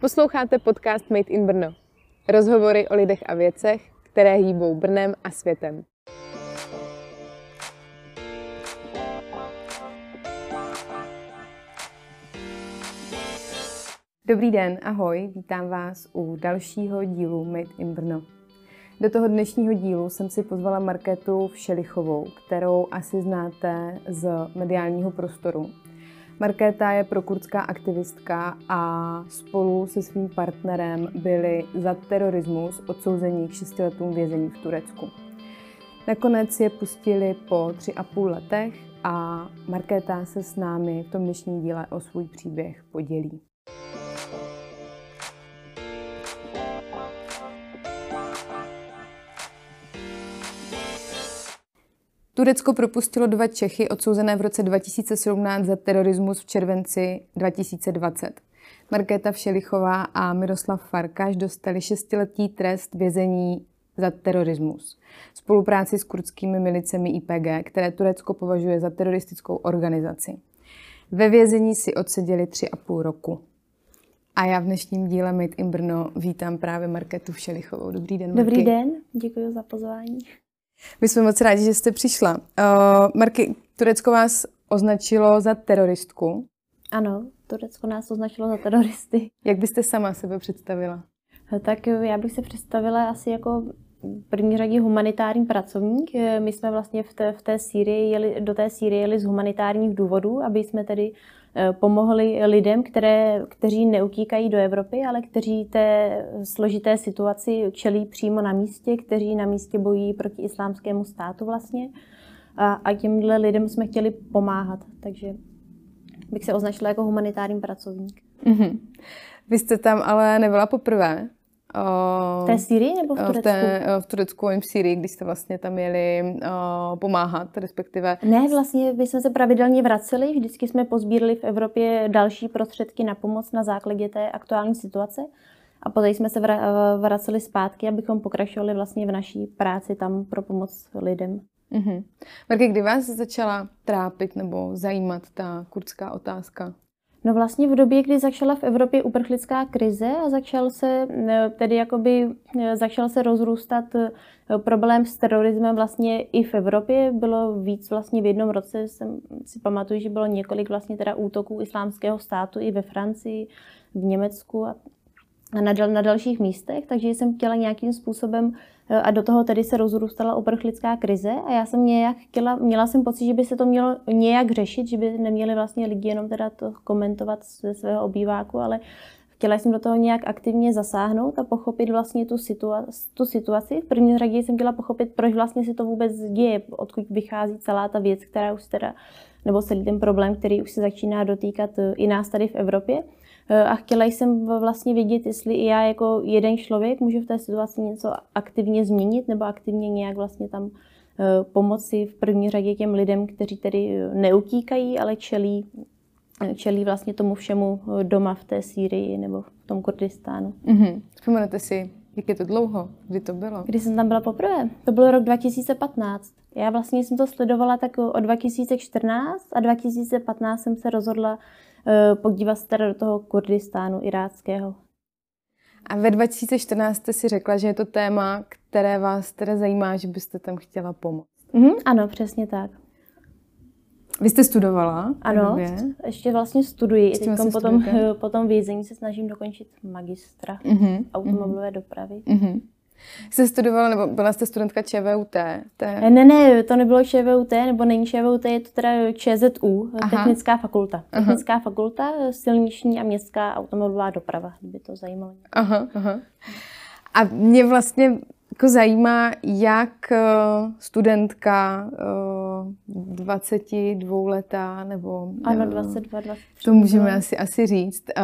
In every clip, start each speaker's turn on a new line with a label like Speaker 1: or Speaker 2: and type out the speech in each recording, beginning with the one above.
Speaker 1: Posloucháte podcast Made in Brno. Rozhovory o lidech a věcech, které hýbou Brnem a světem. Dobrý den, ahoj, vítám vás u dalšího dílu Made in Brno. Do toho dnešního dílu jsem si pozvala Marketu Všelichovou, kterou asi znáte z mediálního prostoru. Markéta je prokurdská aktivistka a spolu se svým partnerem byli za terorismus odsouzení k 6 letům vězení v Turecku. Nakonec je pustili po tři a půl letech a Markéta se s námi v tom dnešním díle o svůj příběh podělí. Turecko propustilo dva Čechy odsouzené v roce 2017 za terorismus v červenci 2020. Markéta Všelichová a Miroslav Farkáš dostali šestiletý trest vězení za terorismus. Spolupráci s kurdskými milicemi IPG, které Turecko považuje za teroristickou organizaci. Ve vězení si odseděli tři a půl roku. A já v dnešním díle Made in Brno vítám právě Marketu Všelichovou. Dobrý den,
Speaker 2: Marky. Dobrý den, děkuji za pozvání.
Speaker 1: My jsme moc rádi, že jste přišla. Uh, Marky, Turecko vás označilo za teroristku.
Speaker 2: Ano, Turecko nás označilo za teroristy.
Speaker 1: Jak byste sama sebe představila?
Speaker 2: Tak já bych se představila asi jako první řadě humanitární pracovník. My jsme vlastně v té, v té Sýrii jeli, do té Sýrie jeli z humanitárních důvodů, aby jsme tedy Eh, pomohli lidem, které, kteří neutíkají do Evropy, ale kteří té složité situaci čelí přímo na místě, kteří na místě bojí proti islámskému státu vlastně. A, a těmhle lidem jsme chtěli pomáhat, takže bych se označila jako humanitární pracovník. Mm-hmm.
Speaker 1: Vy jste tam ale nebyla poprvé.
Speaker 2: V té Syrii nebo v Turecku? V, té,
Speaker 1: v Turecku a v Syrii, když jste vlastně tam jeli uh, pomáhat, respektive...
Speaker 2: Ne, vlastně my jsme se pravidelně vraceli, vždycky jsme pozbírali v Evropě další prostředky na pomoc na základě té aktuální situace a poté jsme se vraceli zpátky, abychom pokračovali vlastně v naší práci tam pro pomoc lidem.
Speaker 1: Mm-hmm. Marky, kdy vás začala trápit nebo zajímat ta kurdská otázka?
Speaker 2: No vlastně v době, kdy začala v Evropě uprchlická krize a začal se e, tedy jakoby e, začal se rozrůstat e, problém s terorismem vlastně i v Evropě. Bylo víc vlastně v jednom roce, jsem si pamatuju, že bylo několik vlastně teda útoků islámského státu i ve Francii, v Německu a na, dal, na dalších místech, takže jsem chtěla nějakým způsobem a do toho tedy se rozrůstala uprchlická krize a já jsem nějak chtěla, měla jsem pocit, že by se to mělo nějak řešit, že by neměli vlastně lidi jenom teda to komentovat ze svého obýváku, ale chtěla jsem do toho nějak aktivně zasáhnout a pochopit vlastně tu, situa- tu situaci. V první řadě jsem chtěla pochopit, proč vlastně se to vůbec děje, odkud vychází celá ta věc, která už teda, nebo celý ten problém, který už se začíná dotýkat i nás tady v Evropě. Eh, a chtěla jsem vlastně vědět, jestli i já jako jeden člověk můžu v té situaci něco aktivně změnit nebo aktivně nějak vlastně tam eh, pomoci v první řadě těm lidem, kteří tedy neutíkají, ale čelí, čelí vlastně tomu všemu doma v té Sýrii nebo v tom Kurdistánu.
Speaker 1: Mm-hmm. Vzpomenete si, jak je to dlouho? Kdy to bylo?
Speaker 2: Kdy jsem tam byla poprvé? To byl rok 2015. Já vlastně jsem to sledovala tak od 2014 a 2015 jsem se rozhodla Eh, podívat se teda do toho Kurdistánu iráckého.
Speaker 1: A ve 2014 jste si řekla, že je to téma, které vás teda zajímá, že byste tam chtěla pomoct.
Speaker 2: Mm-hmm, ano, přesně tak.
Speaker 1: Vy jste studovala?
Speaker 2: Ano, ještě vlastně studuji. Teď vlastně potom, potom vězení se snažím dokončit magistra mm-hmm, automobilové mm-hmm. dopravy. Mm-hmm.
Speaker 1: Jste studovala, nebo byla jste studentka ČVUT?
Speaker 2: Té... Ne, ne, to nebylo ČVUT, nebo není ČVUT, je to teda ČZU, Aha. technická fakulta. Aha. Technická fakulta, silniční a městská automobilová doprava, kdyby to zajímalo.
Speaker 1: Aha, aha. A mě vlastně jako zajímá, jak eh, studentka 22 eh, letá, nebo...
Speaker 2: Ano, 22, 23.
Speaker 1: To můžeme asi, asi říct eh,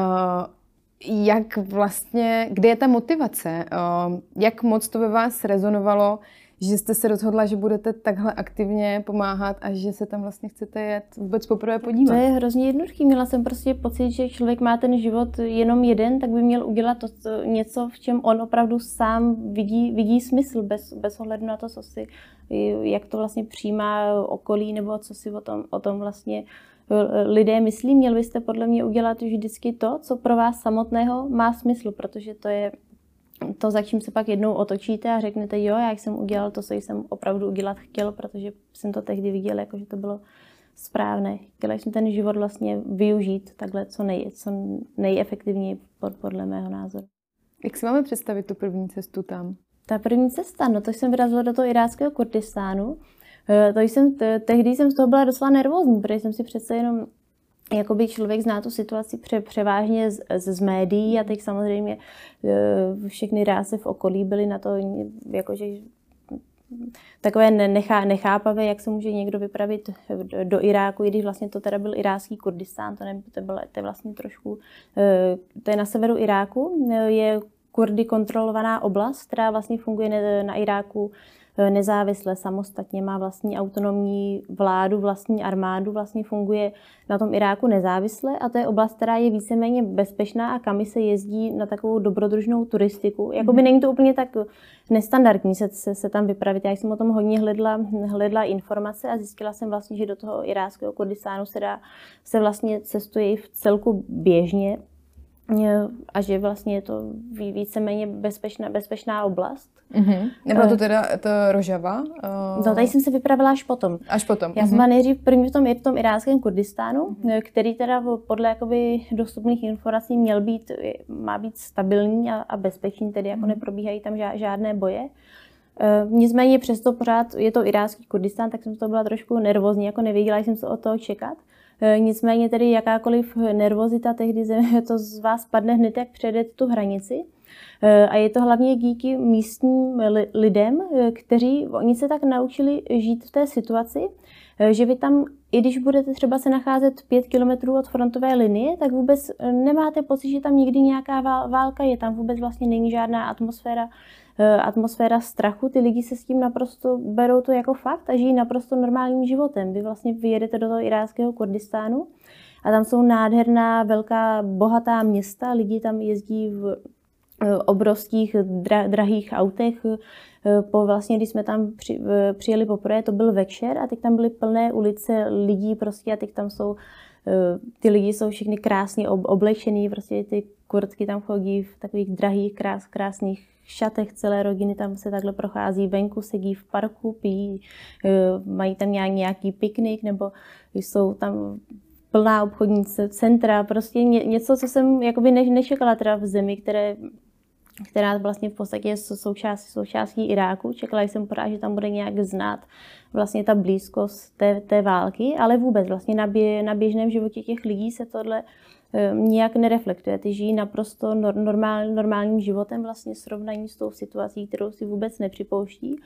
Speaker 1: jak vlastně, kde je ta motivace? Ehm, jak moc to ve vás rezonovalo, že jste se rozhodla, že budete takhle aktivně pomáhat a že se tam vlastně chcete jet vůbec poprvé podívat?
Speaker 2: To je hrozně jednoduchý. Měla jsem prostě pocit, že člověk má ten život jenom jeden, tak by měl udělat to, to něco, v čem on opravdu sám vidí, vidí smysl, bez, bez ohledu na to, co si, jak to vlastně přijímá okolí, nebo co si o tom, o tom vlastně lidé myslí, měl byste podle mě udělat vždycky to, co pro vás samotného má smysl, protože to je to, za čím se pak jednou otočíte a řeknete, jo, já jsem udělal to, co jsem opravdu udělat chtěl, protože jsem to tehdy viděl, jako že to bylo správné. Chtěla jsem ten život vlastně využít takhle co, nej, co nejefektivněji podle mého názoru.
Speaker 1: Jak si máme představit tu první cestu tam?
Speaker 2: Ta první cesta, no to jsem vyrazila do toho iráckého Kurdistánu. Eh, to jsem, tehdy jsem z toho byla docela nervózní, protože jsem si přece jenom jakoby člověk zná tu situaci pře, převážně z, z, z médií a teď samozřejmě eh, všechny ráse v okolí byly na to jakože takové nechá, nechápavé, jak se může někdo vypravit do Iráku, i když vlastně to teda byl irácký Kurdistán, to, ne, to, bylo, to je vlastně trošku, eh, to je na severu Iráku, je Kurdy kontrolovaná oblast, která vlastně funguje na Iráku nezávisle, samostatně, má vlastní autonomní vládu, vlastní armádu, vlastně funguje na tom Iráku nezávisle a to je oblast, která je víceméně bezpečná a kam se jezdí na takovou dobrodružnou turistiku. Jakoby mm-hmm. není to úplně tak nestandardní se, se, se tam vypravit. Já jsem o tom hodně hledla, hledla informace a zjistila jsem vlastně, že do toho iráckého Kurdistánu se, dá, se vlastně cestuje v celku běžně a že vlastně je to víceméně bezpečná, bezpečná oblast.
Speaker 1: Mm-hmm. Nebyla to eh. teda to Rožava?
Speaker 2: Uh... No, tady jsem se vypravila až potom.
Speaker 1: Až potom.
Speaker 2: Já mm-hmm. jsem byla nejdřív první v tom, v tom iráckém Kurdistánu, mm-hmm. který teda podle jakoby dostupných informací měl být, má být stabilní a, a bezpečný, tedy jako mm-hmm. neprobíhají tam žádné boje. Uh, nicméně přesto pořád je to irácký Kurdistán, tak jsem to byla trošku nervózní, jako nevěděla jsem se od toho čekat. E, nicméně tedy jakákoliv nervozita tehdy to z vás padne hned, jak přejdete tu hranici. E, a je to hlavně díky místním lidem, e, kteří oni se tak naučili žít v té situaci, že vy tam, i když budete třeba se nacházet pět kilometrů od frontové linie, tak vůbec nemáte pocit, že tam někdy nějaká válka je. Tam vůbec vlastně není žádná atmosféra Eh, atmosféra strachu, ty lidi se s tím naprosto berou to jako fakt a žijí naprosto normálním životem. Vy vlastně vyjedete do toho iráckého Kurdistánu a tam jsou nádherná, velká, bohatá města, lidi tam jezdí v eh, obrovských dra, drahých autech. Eh, po vlastně, když jsme tam při, přijeli poprvé, to byl večer a teď tam byly plné ulice lidí prostě a teď tam jsou ty lidi jsou všichni krásně oblečený, prostě ty kurtky tam chodí v takových drahých, krás, krásných šatech celé rodiny tam se takhle prochází venku, sedí v parku, pijí, eh, mají tam nějaký piknik nebo jsou tam plná obchodní centra, prostě něco, co jsem jakoby nečekala teda v zemi, které která vlastně v podstatě je součástí, součástí Iráku. Čekala jsem pořád, že tam bude nějak znát vlastně ta blízkost té, té války, ale vůbec vlastně na, bě, na běžném životě těch lidí se tohle nijak nereflektuje. Ty žijí naprosto normál, normálním životem vlastně srovnaní s tou situací, kterou si vůbec nepřipouští.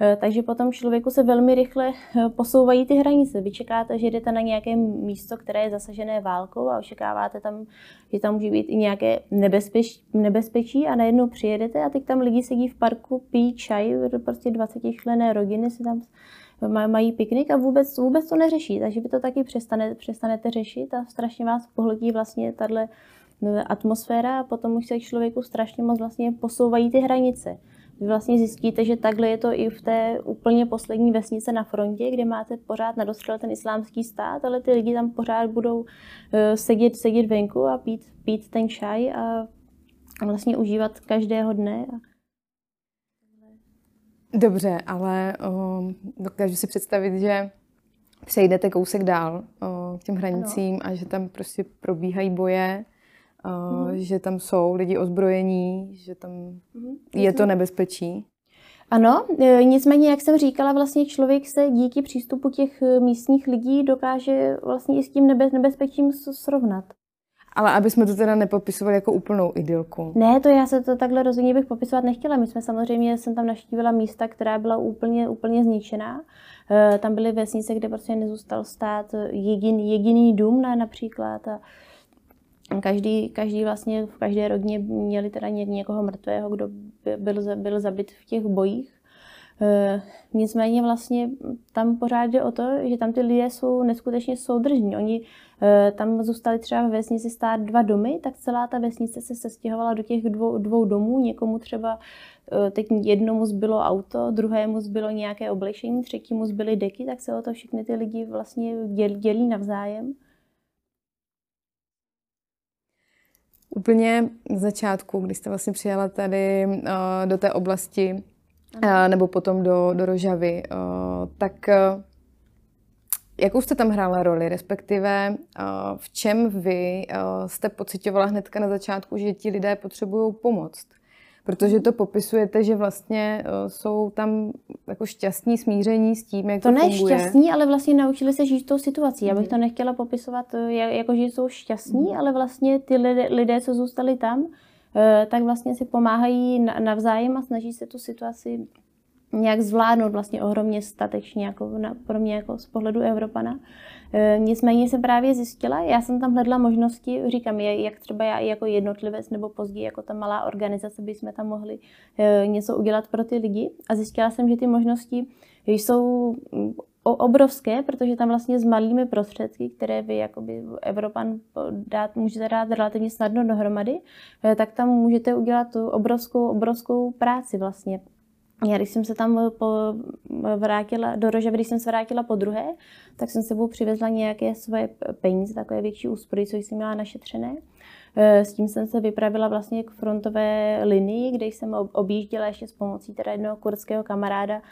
Speaker 2: Ehm, takže potom člověku se velmi rychle ehm, posouvají ty hranice. Vy čekáte, že jdete na nějaké místo, které je zasažené válkou a očekáváte tam, že tam může být i nějaké nebezpečí, nebezpečí a najednou přijedete a teď tam lidi sedí v parku, pijí čaj, prostě 20 člené rodiny si tam mají piknik a vůbec, vůbec to neřeší. Takže vy to taky přestane, přestanete řešit a strašně vás pohltí vlastně tahle eh, atmosféra a potom už se člověku strašně moc vlastně posouvají ty hranice. Vy vlastně zjistíte, že takhle je to i v té úplně poslední vesnice na frontě, kde máte pořád na ten islámský stát, ale ty lidi tam pořád budou eh, sedět, sedět venku a pít, pít ten čaj a vlastně užívat každého dne.
Speaker 1: Dobře, ale o, dokážu si představit, že přejdete kousek dál o, k těm hranicím ano. a že tam prostě probíhají boje, o, mm. že tam jsou lidi ozbrojení, že tam mm. je to nebezpečí.
Speaker 2: Ano, e, nicméně, jak jsem říkala, vlastně člověk se díky přístupu těch místních lidí dokáže vlastně i s tím nebezpečím srovnat.
Speaker 1: Ale aby jsme to teda nepopisovali jako úplnou idylku.
Speaker 2: Ne, to já se to takhle rozhodně bych popisovat nechtěla. My jsme samozřejmě, jsem tam naštívila místa, která byla úplně, úplně zničená. E, tam byly vesnice, kde prostě nezůstal stát jediný, jediný dům na, například. A každý, každý vlastně v každé rodině měli teda někoho mrtvého, kdo byl, byl zabit v těch bojích. E, nicméně vlastně tam pořád jde o to, že tam ty lidé jsou neskutečně soudržní. Oni Eh, tam zůstaly třeba ve vesnici stát dva domy, tak celá ta vesnice se sestěhovala do těch dvou, dvou domů. Někomu třeba eh, teď jednomu zbylo auto, druhému zbylo nějaké oblečení, třetímu zbyly deky, tak se o to všechny ty lidi vlastně dělí navzájem.
Speaker 1: Úplně v začátku, když jste vlastně přijela tady eh, do té oblasti, uh, nebo potom do, do Rožavy, tak jakou jste tam hrála roli, respektive uh, v čem vy uh, jste pocitovala hnedka na začátku, že ti lidé potřebují pomoc? Protože to popisujete, že vlastně uh, jsou tam jako šťastní smíření s tím, jak to,
Speaker 2: to
Speaker 1: ne
Speaker 2: funguje. šťastní, ale vlastně naučili se žít tou situací. Já bych mhm. to nechtěla popisovat jako, že jsou šťastní, mm. ale vlastně ty lidé, lidé, co zůstali tam, tak vlastně si pomáhají navzájem a snaží se tu situaci nějak zvládnout vlastně ohromně statečně, jako na, pro mě jako z pohledu Evropana. E, nicméně jsem právě zjistila, já jsem tam hledala možnosti, říkám, jak třeba já jako jednotlivec nebo později jako ta malá organizace bychom tam mohli e, něco udělat pro ty lidi a zjistila jsem, že ty možnosti jsou obrovské, protože tam vlastně s malými prostředky, které vy jakoby Evropan dát, můžete dát relativně snadno dohromady, e, tak tam můžete udělat tu obrovskou, obrovskou práci vlastně. Já když jsem se tam eh, po, eh, vrátila, do Rožavy, když jsem se vrátila po druhé, tak jsem sebou přivezla nějaké svoje peníze, takové větší úspory, co jsem měla našetřené. Eh, s tím jsem se vypravila vlastně k frontové linii, kde jsem objížděla ještě s pomocí teda jednoho kurdského kamaráda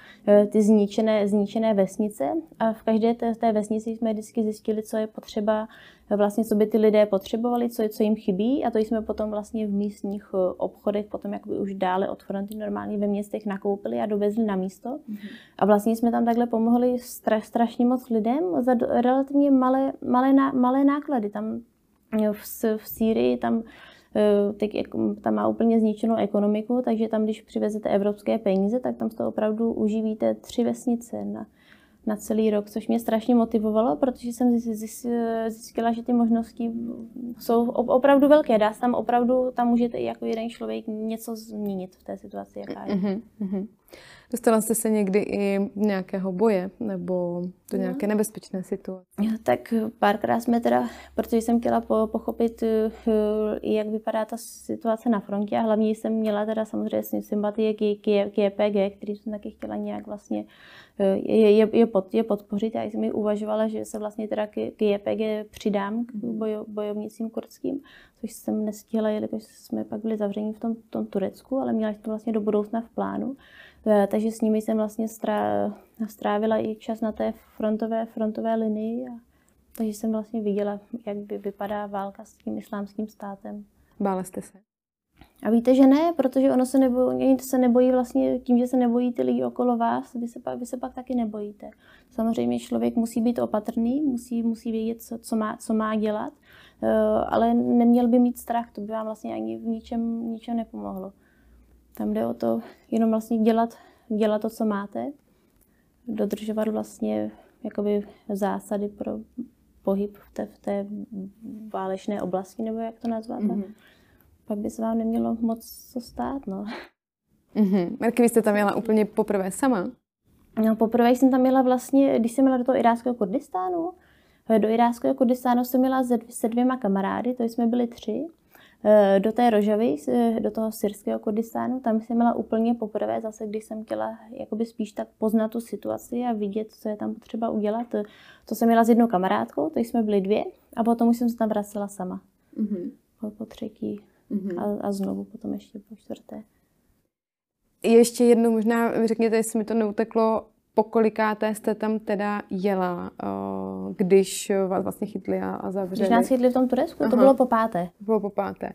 Speaker 2: ty zničené, zničené vesnice. A v každé té, té vesnici jsme vždycky zjistili, co je potřeba vlastně, co by ty lidé potřebovali, co, je, co jim chybí a to jsme potom vlastně v místních eh, obchodech potom jakoby už dále od fronty normálně ve městech nakoupili a dovezli na místo. Mm-hmm. A vlastně jsme tam takhle pomohli stra, strašně moc lidem za relativně malé, malé, malé náklady. Tam eh, v, v Sýrii tam eh, teď tam má úplně zničenou ekonomiku, takže tam, když přivezete evropské peníze, tak tam z toho opravdu uživíte tři vesnice na, na celý rok, což mě strašně motivovalo, protože jsem zjistila, že ty možnosti jsou opravdu velké. Dá se tam opravdu, tam můžete i jako jeden člověk něco změnit v té situaci, jaká je. Mm-hmm.
Speaker 1: Dostala jste se někdy i nějakého boje nebo do nějaké no. nebezpečné situace?
Speaker 2: Tak párkrát jsme teda, protože jsem chtěla po, pochopit, eh, jak vypadá ta situace na frontě a hlavně jsem měla teda samozřejmě sympatie k, k, k JPG, který jsem taky chtěla nějak vlastně je, je, je, pod, je podpořit. Já jsem mi uvažovala, že se vlastně teda k, k JPG přidám k mhm. bojo, bojovnicím kurdským, což jsem nestihla, jelikož jsme pak byli zavření v tom, tom Turecku, ale měla to vlastně do budoucna v plánu. E, takže s nimi jsem vlastně strávila i čas na té frontové, frontové linii. A, takže jsem vlastně viděla, jak by vypadá válka s tím islámským státem.
Speaker 1: Bála jste se?
Speaker 2: A víte, že ne, protože ono se nebojí, se nebojí vlastně tím, že se nebojí ty lidi okolo vás, vy se, pak, vy se pak taky nebojíte. Samozřejmě člověk musí být opatrný, musí, musí vědět, co, co, má, co má dělat, ale neměl by mít strach, to by vám vlastně ani v ničem, ničem nepomohlo. Tam jde o to jenom vlastně dělat, dělat to, co máte, dodržovat vlastně jakoby zásady pro pohyb v té, v té válečné oblasti, nebo jak to nazvat. Mm-hmm pak by se vám nemělo moc co stát, no.
Speaker 1: Mm-hmm. Marky, vy jste tam jela úplně poprvé sama?
Speaker 2: No, poprvé jsem tam jela vlastně, když jsem jela do toho iráckého Kurdistánu. Do iráckého Kurdistánu jsem jela se, dvěma kamarády, to jsme byli tři. Eh, do té Rožavy, eh, do toho syrského Kurdistánu, tam jsem měla úplně poprvé, zase když jsem chtěla jakoby spíš tak poznat tu situaci a vidět, co je tam potřeba udělat. To jsem měla s jednou kamarádkou, to jsme byli dvě a potom už jsem se tam vracela sama. Mm-hmm. Po, po třetí mm-hmm. a, a znovu potom ještě po čtvrté.
Speaker 1: Ještě jednou možná řekněte, jestli mi to neuteklo, po kolikáté jste tam teda jela, když vás vlastně chytli a, a zavřeli?
Speaker 2: Když nás chytli v tom Turecku, Aha. to bylo po páté.
Speaker 1: Bylo po páté.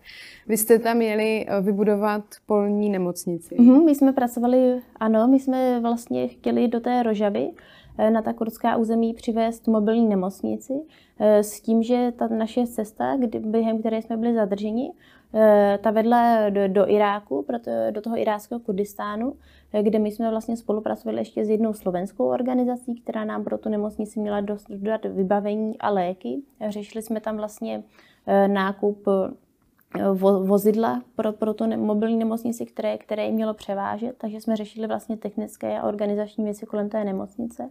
Speaker 1: Vy jste tam jeli vybudovat polní nemocnici.
Speaker 2: Mm-hmm, my jsme pracovali, ano, my jsme vlastně chtěli do té Rožavy, e, na ta kurdská území přivést mobilní nemocnici s tím, že ta naše cesta, kdy, během které jsme byli zadrženi, Eh, ta vedla do, do Iráku, proto, do toho iráckého Kurdistánu, eh, kde my jsme vlastně spolupracovali ještě s jednou slovenskou organizací, která nám pro tu nemocnici měla dodat vybavení a léky. Řešili jsme tam vlastně eh, nákup vozidla pro, pro tu mobilní nemocnici, které, které jim mělo převážet, takže jsme řešili vlastně technické a organizační věci kolem té nemocnice.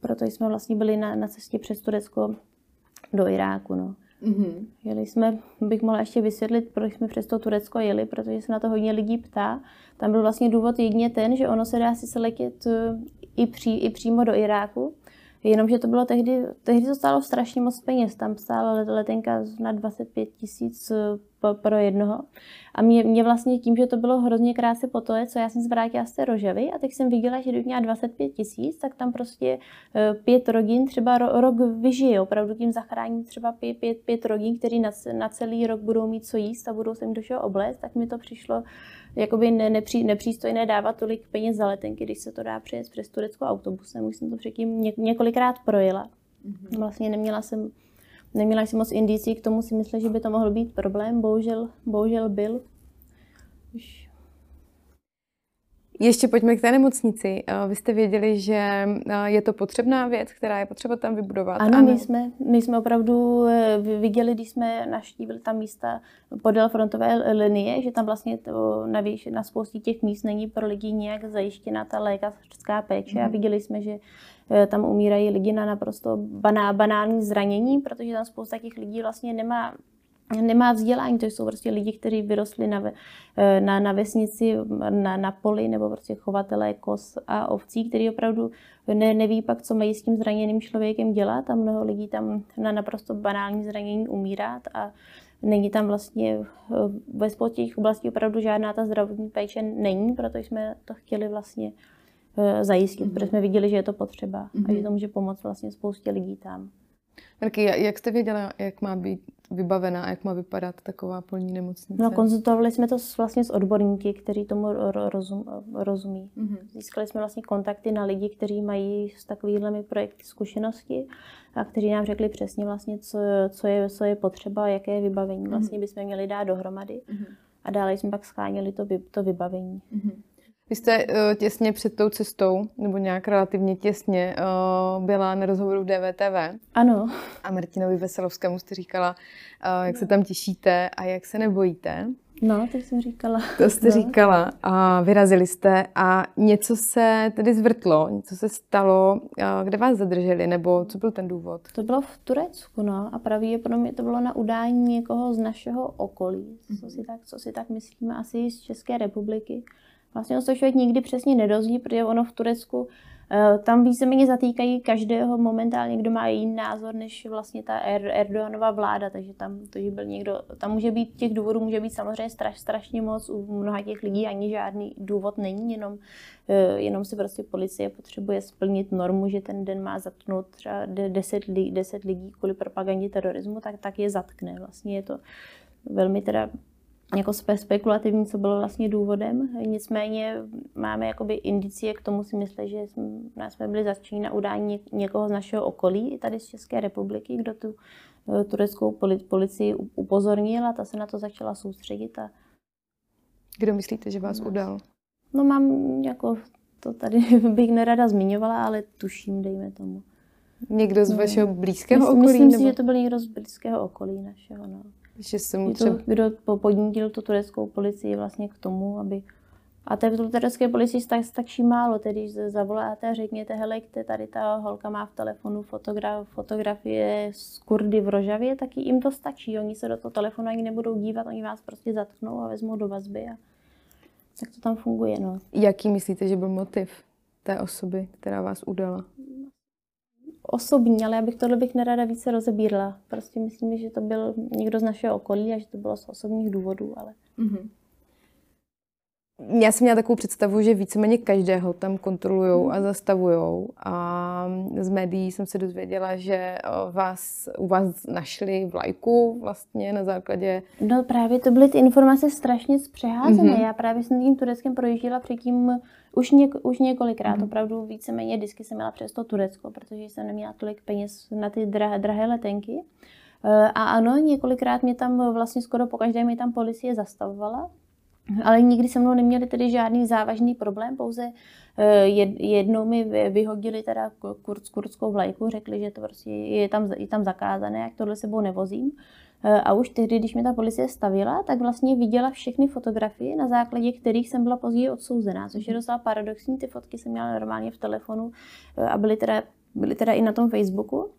Speaker 2: Proto jsme vlastně byli na, na cestě přes Turecko do Iráku. No. Mm-hmm. Jeli jsme, bych mohla ještě vysvětlit, proč jsme přes to Turecko jeli, protože se na to hodně lidí ptá. Tam byl vlastně důvod jedině ten, že ono se dá sice letět eh, i, pří, i přímo do Iráku, Jenomže to bylo tehdy, tehdy to stálo strašně moc peněz. Tam stála letenka na 25 tisíc eh, pro jednoho. A mě, mě vlastně tím, že to bylo hrozně krásně po to, co já jsem zvrátila z té rožavy a teď jsem viděla, že kdybych měla 25 tisíc, tak tam prostě eh, pět rodin třeba rok vyžije. Opravdu tím zachrání třeba pět, pět, pět rodin, který na, na celý rok budou mít co jíst a budou se jim do všeho oblézt, tak mi to přišlo jakoby ne, nepří, nepřístojné dávat tolik peněz za letenky, když se to dá přejet přes Turecko autobusem. Už jsem to předtím ně, několikrát projela. Mm-hmm. Vlastně neměla jsem, neměla jsem moc indicí, k tomu si myslím, že by to mohl být problém. Bohužel, bohužel byl. Už
Speaker 1: ještě pojďme k té nemocnici. Vy jste věděli, že je to potřebná věc, která je potřeba tam vybudovat.
Speaker 2: Ano, my jsme, my jsme opravdu e, viděli, když jsme naštívili tam místa podél frontové linie, že tam vlastně to, na, na spoustě těch míst není pro lidi nějak zajištěna ta lékařská péče mm. a mhm. viděli jsme, že tam umírají lidi na naprosto baná, banální zranění, protože tam spousta těch lidí vlastně nemá nemá vzdělání, to jsou prostě lidi, kteří vyrostli na, eh, na, na vesnici, na, na poli, nebo prostě chovatelé kos a ovcí, kteří opravdu ne, neví pak, co mají s tím zraněným člověkem dělat a mnoho lidí tam na naprosto banální zranění umírat a není tam vlastně eh, ve spoustě těch oblastí opravdu žádná ta zdravotní péče není, proto jsme to chtěli vlastně eh, zajistit, mm-hmm. protože jsme viděli, že je to potřeba mm-hmm. a že mhm. to může pomoct vlastně spoustě lidí tam.
Speaker 1: Marky, jak jste věděla, jak má být vybavená jak má vypadat taková polní nemocnice?
Speaker 2: No, konzultovali jsme to s, vlastně s odborníky, kteří tomu rozum, rozumí. Mm-hmm. Získali jsme vlastně kontakty na lidi, kteří mají s takovými projekty zkušenosti a kteří nám řekli přesně vlastně, co, co, je, co je potřeba, jaké je vybavení mm-hmm. vlastně bychom měli dát dohromady. Mm-hmm. A dále jsme pak schánili to, to vybavení. Mm-hmm.
Speaker 1: Vy jste uh, těsně před tou cestou, nebo nějak relativně těsně, uh, byla na rozhovoru v DVTV.
Speaker 2: Ano.
Speaker 1: A Martinovi Veselovskému jste říkala, uh, jak se tam těšíte a jak se nebojíte.
Speaker 2: No, to jsem říkala.
Speaker 1: To jste
Speaker 2: no.
Speaker 1: říkala a vyrazili jste a něco se tedy zvrtlo, něco se stalo, kde vás zadrželi, nebo co byl ten důvod?
Speaker 2: To bylo v Turecku, no a pravděpodobně to bylo na udání někoho z našeho okolí, co mhm. si tak, co si tak myslíme, asi z České republiky. Vlastně to člověk nikdy přesně nedozví, protože ono v Turecku eh, tam víceméně zatýkají každého momentálně, kdo má jiný názor, než vlastně ta er, Erdoganova vláda, takže tam to, že byl někdo, tam může být, těch důvodů může být samozřejmě straš, strašně moc, u mnoha těch lidí ani žádný důvod není, jenom, eh, jenom si prostě policie potřebuje splnit normu, že ten den má zatknout třeba 10, 10 lidí kvůli propagandě terorismu, tak, tak je zatkne. Vlastně je to velmi teda jako spekulativní, co bylo vlastně důvodem. Nicméně máme jakoby indicie k tomu si myslím, že jsme, jsme byli zatčeni na udání někoho z našeho okolí, i tady z České republiky, kdo tu eh, tureckou policii upozornil a ta se na to začala soustředit. A...
Speaker 1: Kdo myslíte, že vás udal?
Speaker 2: No mám jako, to tady bych nerada zmiňovala, ale tuším, dejme tomu.
Speaker 1: Někdo z no. vašeho blízkého
Speaker 2: myslím,
Speaker 1: okolí?
Speaker 2: Myslím
Speaker 1: nebo?
Speaker 2: si, že to byl někdo z blízkého okolí našeho. No.
Speaker 1: Že se mu
Speaker 2: třeba... to, kdo podnítil tu tureckou policii vlastně k tomu, aby a té turecké policii tak stačí málo, tedy když zavoláte a řekněte, hele, tady ta holka má v telefonu fotogra- fotografie z Kurdy v Rožavě, tak jim to stačí. Oni se do toho telefonu ani nebudou dívat, oni vás prostě zatknou a vezmou do vazby. A tak to tam funguje. No.
Speaker 1: Jaký myslíte, že byl motiv té osoby, která vás udala?
Speaker 2: Osobní, ale já bych tohle bych nerada více rozebírala. Prostě myslím, že to byl někdo z našeho okolí a že to bylo z osobních důvodů, ale... Mm-hmm.
Speaker 1: Já jsem měla takovou představu, že víceméně každého tam kontrolují a mhm. zastavují. A z médií jsem se dozvěděla, že vás, u vás našli vlajku vlastně na základě...
Speaker 2: No právě to byly ty informace strašně zpřeházené. Mm-hmm. Já právě jsem tím Tureckem projížděla předtím už, něk, už několikrát. Mm-hmm. Opravdu víceméně disky jsem měla přes to Turecko, protože jsem neměla tolik peněz na ty drahé, drahé letenky. E, a ano, několikrát mě tam vlastně skoro po každé mě tam policie zastavovala. Ale nikdy se mnou neměli tedy žádný závažný problém, pouze eh, jednou mi vyhodili teda kurz, kurdskou vlajku, řekli, že to prostě je tam, je tam zakázané, jak tohle sebou nevozím. Eh, a už tehdy, když mi ta policie stavila, tak vlastně viděla všechny fotografie, na základě kterých jsem byla později odsouzená, což je docela paradoxní. Ty fotky jsem měla normálně v telefonu eh, a byly teda, byly teda i na tom Facebooku.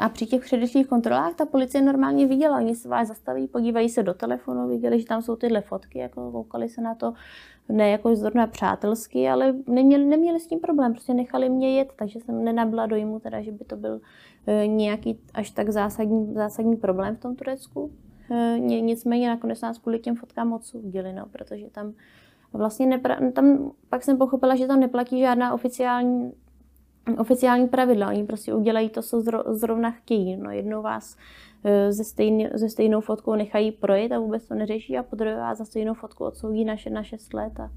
Speaker 2: A při těch předešlých kontrolách ta policie normálně viděla, oni se vás zastaví, podívají se do telefonu, viděli, že tam jsou tyhle fotky, jako koukali se na to, ne jako zrovna přátelsky, ale neměli, neměli s tím problém, prostě nechali mě jet, takže jsem nenabila dojmu, teda, že by to byl e, nějaký až tak zásadní, zásadní problém v tom Turecku. E, nicméně nakonec nás kvůli těm fotkám moc soudili, no, protože tam vlastně nepra- tam pak jsem pochopila, že tam neplatí žádná oficiální oficiální pravidla. Oni prostě udělají to, co zrovna chtějí. No, jednou vás e, ze, stejný, ze stejnou fotkou nechají projet a vůbec to neřeší a podruhé vás za stejnou fotku odsoudí na, na 6 let. A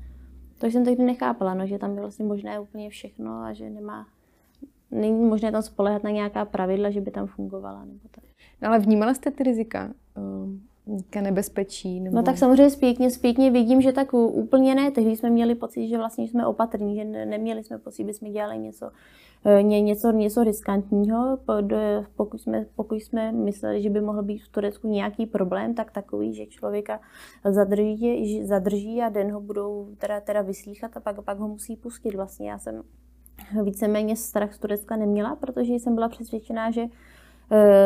Speaker 2: to jsem tehdy nechápala, no, že tam je vlastně možné úplně všechno a že nemá, není možné tam spolehat na nějaká pravidla, že by tam fungovala. Nebo tak.
Speaker 1: No, ale vnímala jste ty rizika? Nějaké nebezpečí? Nebo...
Speaker 2: No tak samozřejmě zpětně, zpětně vidím, že tak úplně ne. Tehdy jsme měli pocit, že vlastně jsme opatrní, že neměli jsme pocit, že jsme dělali něco, e, něco, něco riskantního. Pokud jsme, pokud jsme mysleli, že by mohl být v Turecku nějaký problém, tak takový, že člověka zadrží, zadrží a den ho budou teda, teda vyslíchat a pak, pak ho musí pustit. Vlastně já jsem víceméně strach z Turecka neměla, protože jsem byla přesvědčená, že Eh,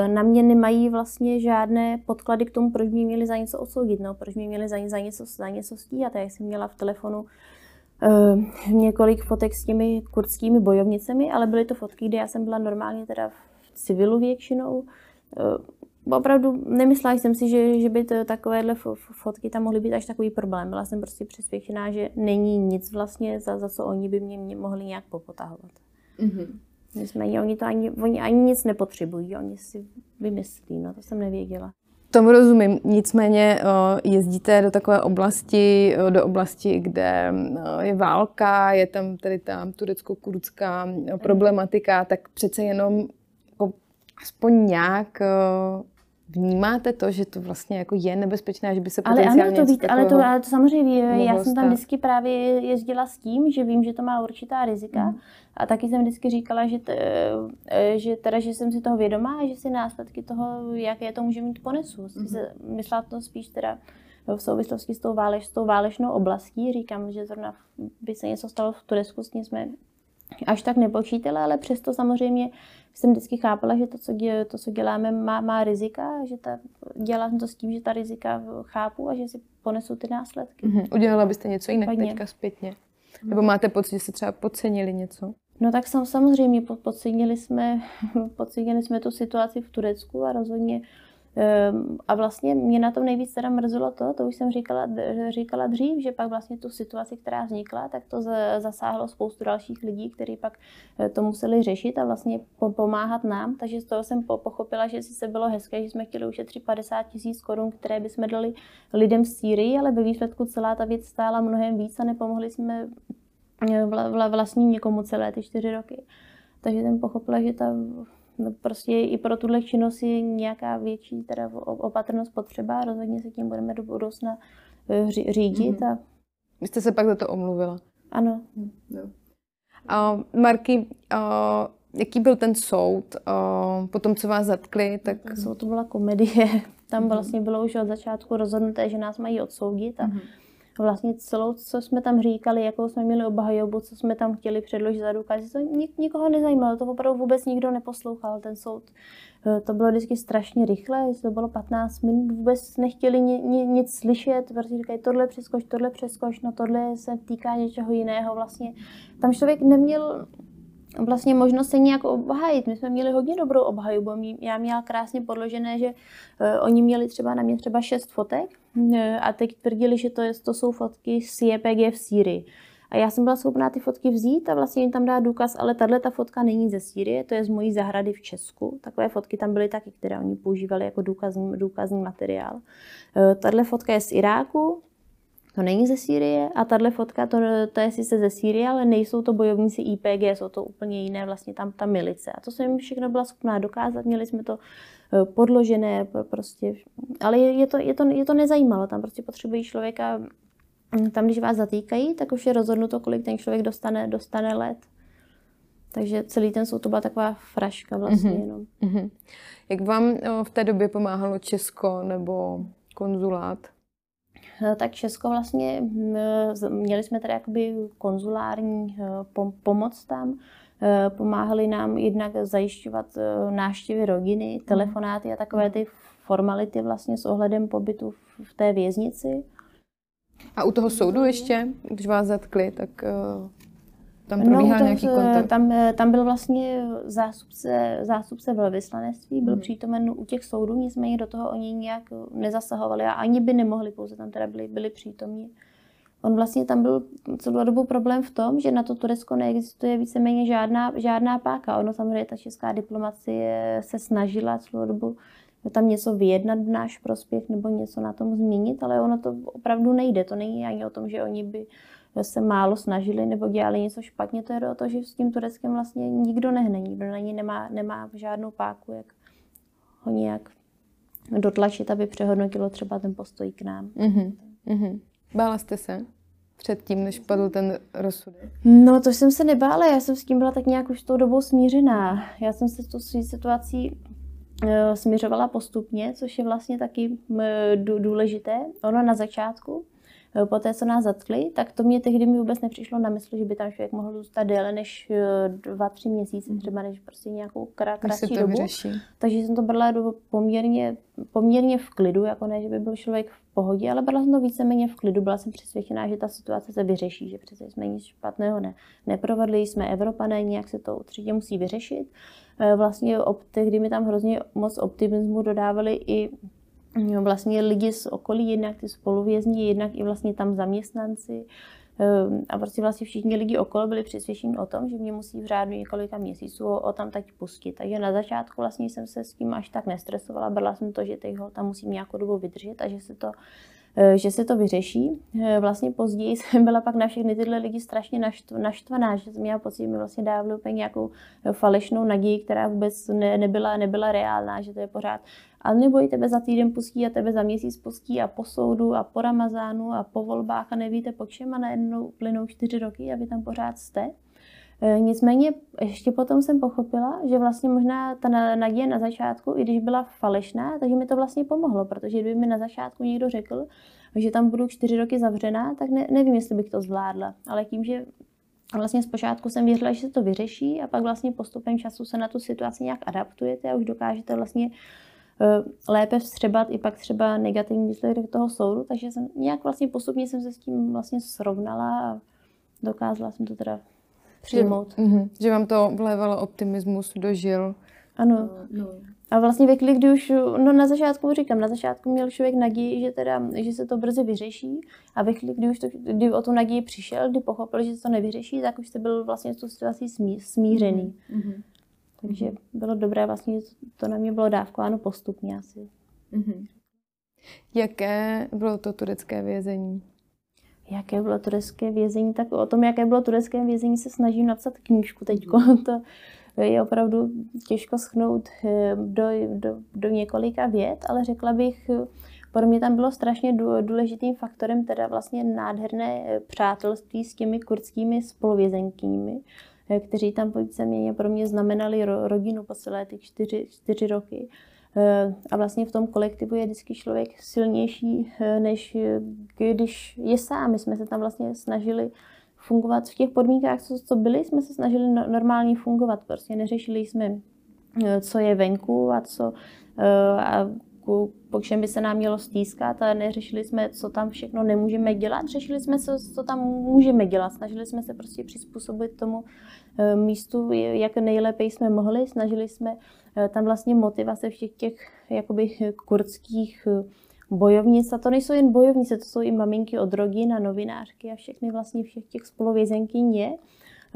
Speaker 2: na mě nemají vlastně žádné podklady k tomu, proč mě měli za něco odsoudit, no, proč mě měli za, za, něco, za něco stíhat. Já jsem měla v telefonu uh, několik fotek s těmi kurdskými bojovnicemi, ale byly to fotky, kde já jsem byla normálně teda v civilu většinou. Uh, opravdu nemyslela jsem si, že, že by to, takovéhle fotky tam mohly být až takový problém. Byla jsem prostě přesvědčená, že není nic vlastně, za, za co oni by mě, mě mohli nějak popotahovat. Mm-hmm. Nicméně oni to ani, oni ani nic nepotřebují, oni si vymyslí, no to jsem nevěděla.
Speaker 1: Tomu rozumím, nicméně jezdíte do takové oblasti, do oblasti, kde je válka, je tam tedy ta turecko-kurdská problematika, tak přece jenom jako aspoň nějak Vnímáte to, že to vlastně jako je nebezpečné, že by se potenciálně
Speaker 2: ale ano, to víte, ale to, ale to samozřejmě, já jsem tam vždycky právě jezdila s tím, že vím, že to má určitá rizika mm. a taky jsem vždycky říkala, že, t, e, že, teda, že jsem si toho vědomá a že si následky toho, jaké to může mít ponesu. Mm. Myslela to spíš teda v souvislosti s tou, váleš, s tou válečnou oblastí. Říkám, že zrovna by se něco stalo v Turecku, s tím jsme až tak nepočítala, ale přesto samozřejmě jsem vždycky chápala, že to, co, děl, to, co děláme, má, má rizika, že ta, dělám to s tím, že ta rizika chápu a že si ponesu ty následky.
Speaker 1: Mm-hmm. Udělala byste něco jinak Padně. teďka zpětně? Nebo máte pocit, že se třeba podcenili něco?
Speaker 2: No tak sam, samozřejmě podcenili jsme, podcenili jsme tu situaci v Turecku a rozhodně a vlastně mě na tom nejvíc teda mrzelo to, to už jsem říkala, říkala dřív, že pak vlastně tu situaci, která vznikla, tak to zasáhlo spoustu dalších lidí, kteří pak eh, to museli řešit a vlastně pomáhat nám. Takže z toho jsem pochopila, že si se bylo hezké, že jsme chtěli ušetřit 50 tisíc korun, které bychom dali lidem v Sýrii, ale ve výsledku celá ta věc stála mnohem víc a nepomohli jsme eh, vlastní někomu celé ty čtyři roky. Takže jsem pochopila, že ta no prostě i pro tuhle činnost je nějaká větší teda opatrnost potřeba rozhodně se tím budeme do budoucna eh, řídit. Mm-hmm. A...
Speaker 1: Vy jste se pak za to omluvila?
Speaker 2: Ano.
Speaker 1: No. A Marky, a jaký byl ten soud? A po tom, co vás zatkli, tak...
Speaker 2: Soud to byla komedie. Tam mm-hmm. vlastně bylo už od začátku rozhodnuté, že nás mají odsoudit a mm-hmm vlastně celou, co jsme tam říkali, jakou jsme měli obhajobu, co jsme tam chtěli předložit za důkazy, to nik, nikoho nezajímalo, to opravdu vůbec nikdo neposlouchal, ten soud. Eh, to bylo vždycky strašně rychle, to bylo 15 minut, vůbec nechtěli ni, ni, nic slyšet, protože říkají tohle přeskoč, tohle přeskoč, no tohle se týká něčeho jiného. Vlastně tam člověk neměl vlastně možnost se nějak obhájit. My jsme měli hodně dobrou obhajobu. Já měla krásně podložené, že uh, oni měli třeba na mě třeba šest fotek uh, a teď tvrdili, že to, je, to jsou fotky z JPG v Sýrii. A já jsem byla schopná ty fotky vzít a vlastně jim tam dát důkaz, ale tahle ta fotka není ze Sýrie, to je z mojí zahrady v Česku. Takové fotky tam byly taky, které oni používali jako důkazní, důkazní materiál. Uh, tahle fotka je z Iráku, to není ze Sýrie a tahle fotka, to, to je sice ze Sýrie, ale nejsou to bojovníci IPG, jsou to úplně jiné, vlastně tam ta milice. A to jsem všechno byla schopná dokázat, měli jsme to eh, podložené, prostě, ale je, je, to, je, to, je to nezajímalo, tam prostě potřebují člověka, hm, tam když vás zatýkají, tak už je rozhodnuto, kolik ten člověk dostane, dostane let. Takže celý ten soud to byla taková fraška vlastně mm-hmm. jenom. Mm-hmm.
Speaker 1: Jak vám eh, v té době pomáhalo Česko nebo konzulát?
Speaker 2: Eh, tak Česko vlastně, hm, měli jsme tady jakoby konzulární eh, pomoc tam, Pomáhali nám jednak zajišťovat náštěvy rodiny, mhm. telefonáty a takové ty formality vlastně s ohledem pobytu v té věznici.
Speaker 1: A u toho soudu ještě, když vás zatkli, tak tam probíhá no, nějaký kontakt?
Speaker 2: Tam, tam byl vlastně zástupce, zástupce velvyslanectví, byl hmm. přítomen u těch soudů, nicméně do toho oni nějak nezasahovali a ani by nemohli, pouze tam teda byli, byli přítomní. On vlastně tam byl celou dobu problém v tom, že na to Turecko neexistuje víceméně žádná, žádná páka. Ono samozřejmě ta česká diplomacie se snažila celou dobu tam něco vyjednat v náš prospěch nebo něco na tom změnit, ale ono to opravdu nejde. To není ani o tom, že oni by se málo snažili nebo dělali něco špatně, to je o to, že s tím Tureckem vlastně nikdo nehne, nikdo na ní nemá, nemá žádnou páku, jak ho nějak dotlačit, aby přehodnotilo třeba ten postoj k nám. Mm-hmm.
Speaker 1: Mm-hmm. Bála jste se před tím, než padl ten rozsudek?
Speaker 2: No, to jsem se nebála, já jsem s tím byla tak nějak už tou dobou smířená. Já jsem se s tou situací uh, směřovala postupně, což je vlastně taky uh, důležité. Ono na začátku Eh, po té, co nás zatkli, tak to mě tehdy mi vůbec nepřišlo na mysl, že by tam člověk mohl zůstat déle než eh, dva, tři měsíce, mhm. třeba než prostě nějakou krá, kratší dobu. Vyřeší. Takže jsem to brala do poměrně, poměrně v klidu, jako ne, že by byl člověk v pohodě, ale brala jsem to víceméně v klidu. Byla jsem přesvědčená, že ta situace se vyřeší, že přece jsme nic špatného ne, neprovedli, jsme Evropané, nějak se to určitě musí vyřešit. Eh, vlastně ob, tehdy mi tam hrozně moc optimismu dodávali i vlastně lidi z okolí, jednak ty spoluvězni, jednak i vlastně tam zaměstnanci. Ehm, a prostě vlastně všichni lidi okolo byli přesvědčeni o tom, že mě musí v řádu několika měsíců o, o tam teď pustit. Takže na začátku vlastně jsem se s tím až tak nestresovala. Brala jsem to, že teď ho tam musím nějakou dobu vydržet a že se to že se to vyřeší. Eh, vlastně později jsem byla pak na všechny tyhle lidi strašně naštvaná, že jsem měla pocit, že mi vlastně dávali úplně nějakou eh, falešnou naději, která vůbec ne, nebyla, nebyla reálná, že to je pořád. Ale neboj, tebe za týden pustí a tebe za měsíc pustí a po soudu a po Ramazánu a po volbách a nevíte po čem a najednou plynou čtyři roky a vy tam pořád jste. Nicméně ještě potom jsem pochopila, že vlastně možná ta naděje na začátku, i když byla falešná, takže mi to vlastně pomohlo, protože kdyby mi na začátku někdo řekl, že tam budu čtyři roky zavřená, tak ne, nevím, jestli bych to zvládla. Ale tím, že vlastně zpočátku jsem věřila, že se to vyřeší a pak vlastně postupem času se na tu situaci nějak adaptujete a už dokážete vlastně lépe vstřebat i pak třeba negativní výsledek toho soudu, takže jsem nějak vlastně postupně jsem se s tím vlastně srovnala a dokázala jsem to teda přijmout.
Speaker 1: Že, mm-hmm, že vám to vlévalo optimismus do žil.
Speaker 2: Ano. No, no. A vlastně ve chvíli, kdy už, no na začátku říkám, na začátku měl člověk naději, že, teda, že se to brzy vyřeší a ve chvíli, kdy už to, kdy o tu naději přišel, kdy pochopil, že se to nevyřeší, tak už jste byl vlastně s tou situací smí, smířený. Mm-hmm. Takže bylo dobré, vlastně to na mě bylo dávkováno postupně asi. Mm-hmm.
Speaker 1: Jaké bylo to turecké vězení?
Speaker 2: Jaké bylo turecké vězení, tak o tom, jaké bylo turecké vězení, se snažím napsat knížku teď. Mhm. To je opravdu těžko schnout eh, do, do, do několika vět, ale řekla bych, pro mě tam bylo strašně důležitým faktorem teda vlastně nádherné eh, přátelství s těmi kurdskými spoluvězenkyními, eh, kteří tam víceméně pro mě znamenali rodinu po celé ty čtyři, čtyři roky. Eh, a vlastně v tom kolektivu je vždycky člověk silnější, eh, než eh, když je sám. My jsme se tam vlastně snažili fungovat v těch podmínkách, co, co byly, jsme se snažili no, normálně fungovat. Prostě neřešili jsme, co je venku a co a po čem by se nám mělo stýskat a neřešili jsme, co tam všechno nemůžeme dělat, řešili jsme, co, co tam můžeme dělat. Snažili jsme se prostě přizpůsobit tomu místu, jak nejlépe jsme mohli. Snažili jsme tam vlastně motivace všech těch jakoby kurdských eh, bojovnic, a to nejsou jen bojovnice, to jsou i maminky od rodin a novinářky a všechny vlastně všech těch Eh,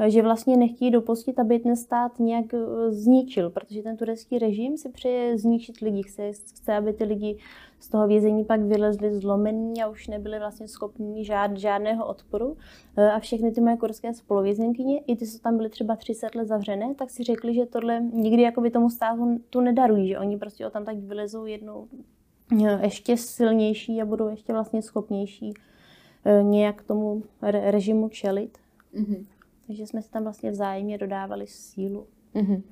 Speaker 2: že vlastně nechtějí dopustit, aby ten stát nějak eh, zničil, protože ten turecký režim si přeje zničit lidi, chce, chce aby ty lidi z toho vězení pak vylezli zlomení a už nebyli vlastně schopni žád, žádného odporu. Eh, a všechny ty moje kurské spoluvězenkyně, i ty, co tam byly třeba 30 let zavřené, tak si řekli, že tohle nikdy jakoby tomu státu tu nedarují, že oni prostě o tam tak vylezou jednou ještě silnější a budou ještě vlastně schopnější nějak tomu režimu čelit. Mm-hmm. Takže jsme si tam vlastně vzájemně dodávali sílu. Mm-hmm.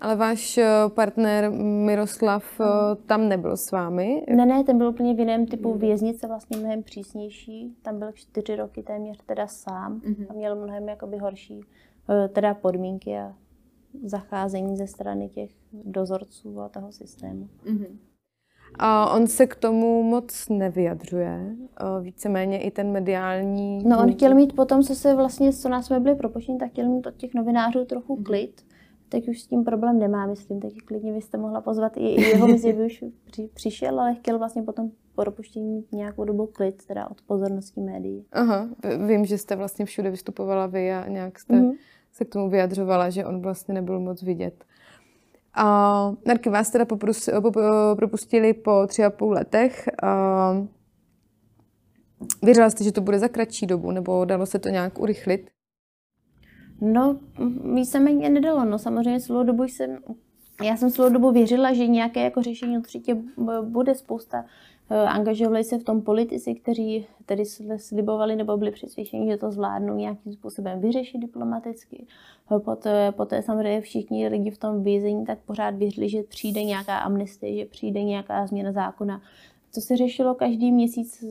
Speaker 1: Ale váš eh, partner Miroslav mm. tam nebyl s vámi?
Speaker 2: Ne, ne, ten byl úplně v jiném typu věznice, vlastně mnohem přísnější. Tam byl čtyři roky téměř teda sám mm-hmm. a měl mnohem jakoby horší eh, teda podmínky a zacházení ze strany těch dozorců a toho systému.
Speaker 1: Mm-hmm. A on se k tomu moc nevyjadřuje, víceméně i ten mediální...
Speaker 2: No on chtěl mít potom, co se vlastně, co nás jsme byli propuštěni, tak chtěl mít od těch novinářů trochu mm-hmm. klid. Teď už s tím problém nemá, myslím, teď klidně byste mohla pozvat i, jeho mezi, by už při, přišel, ale chtěl vlastně potom po propuštění mít nějakou dobu klid, teda od pozornosti médií.
Speaker 1: Aha, vím, že jste vlastně všude vystupovala vy a nějak jste mm-hmm. se k tomu vyjadřovala, že on vlastně nebyl moc vidět. A Narky vás teda poprus, propustili po tři a půl letech. A věřila jste, že to bude za kratší dobu, nebo dalo se to nějak urychlit?
Speaker 2: No, víceméně nedalo. No, samozřejmě celou dobu jsem, já jsem celou dobu věřila, že nějaké jako řešení určitě bude spousta angažovali se v tom politici, kteří tedy slibovali nebo byli přesvědčeni, že to zvládnou nějakým způsobem vyřešit diplomaticky. Eh, poté, poté samozřejmě všichni lidi v tom vězení tak pořád věřili, že přijde nějaká amnestie, že přijde nějaká změna zákona. Co se řešilo každý měsíc,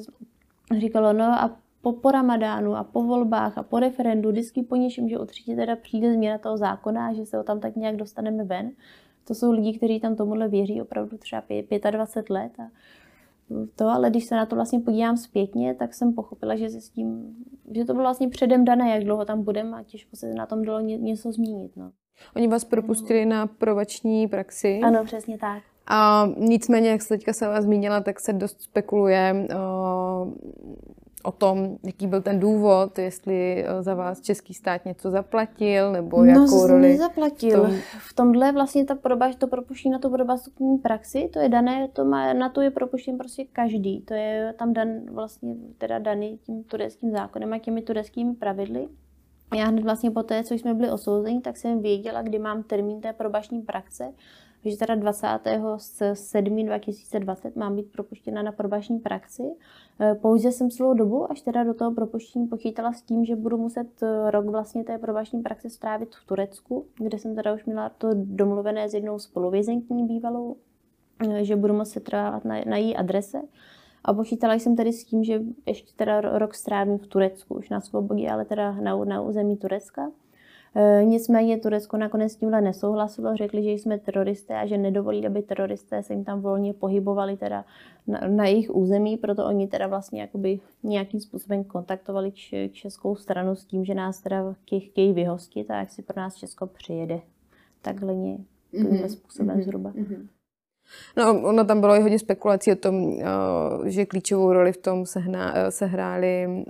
Speaker 2: říkalo, no a po, po ramadánu a po volbách a po referendu, vždycky po něčem, že určitě teda přijde změna toho zákona a že se ho tam tak nějak dostaneme ven. To jsou lidi, kteří tam tomuhle věří opravdu třeba 25 let a to, ale když se na to vlastně podívám zpětně, tak jsem pochopila, že se s tím, že to bylo vlastně předem dané, jak dlouho tam budeme a těžko se na tom dalo ně, něco změnit. No.
Speaker 1: Oni vás propustili na provační praxi.
Speaker 2: Ano, přesně tak.
Speaker 1: A nicméně, jak se teďka se vás zmínila, tak se dost spekuluje o, o tom, jaký byl ten důvod, jestli eh, za vás český stát něco zaplatil, nebo no, jakou roli...
Speaker 2: nezaplatil. V, tom... v tomhle vlastně ta probaž, to propuštění na tu probastupní praxi, to je dané, to má, na to je propuštěn prostě každý. To je tam dan, vlastně teda daný tím tureckým zákonem a těmi tureckými pravidly. Já hned vlastně po té, co jsme byli osouzeni, tak jsem věděla, kdy mám termín té probační praxe že teda 27. 2020 mám být propuštěna na probační praxi. E, pouze jsem celou dobu, až teda do toho propuštění počítala s tím, že budu muset e, rok vlastně té probační praxe strávit v Turecku, kde jsem teda už měla to domluvené s jednou spoluvězenkní bývalou, e, že budu muset trvávat na, na její adrese. A počítala jsem tedy s tím, že ještě teda rok strávím v Turecku, už na svobodě, ale teda na, na území Turecka. E, nicméně Turecko nakonec s tímhle nesouhlasilo, řekli, že jsme teroristé a že nedovolí, aby teroristé se jim tam volně pohybovali teda na, na jejich území, proto oni teda vlastně jakoby nějakým způsobem kontaktovali českou stranu s tím, že nás teda chtějí vyhostit a jak si pro nás Česko přijede. Takhle mm-hmm. způsobem mm-hmm. zhruba. Mm-hmm.
Speaker 1: No, ono tam bylo i hodně spekulací o tom, eh, že klíčovou roli v tom eh, sehrály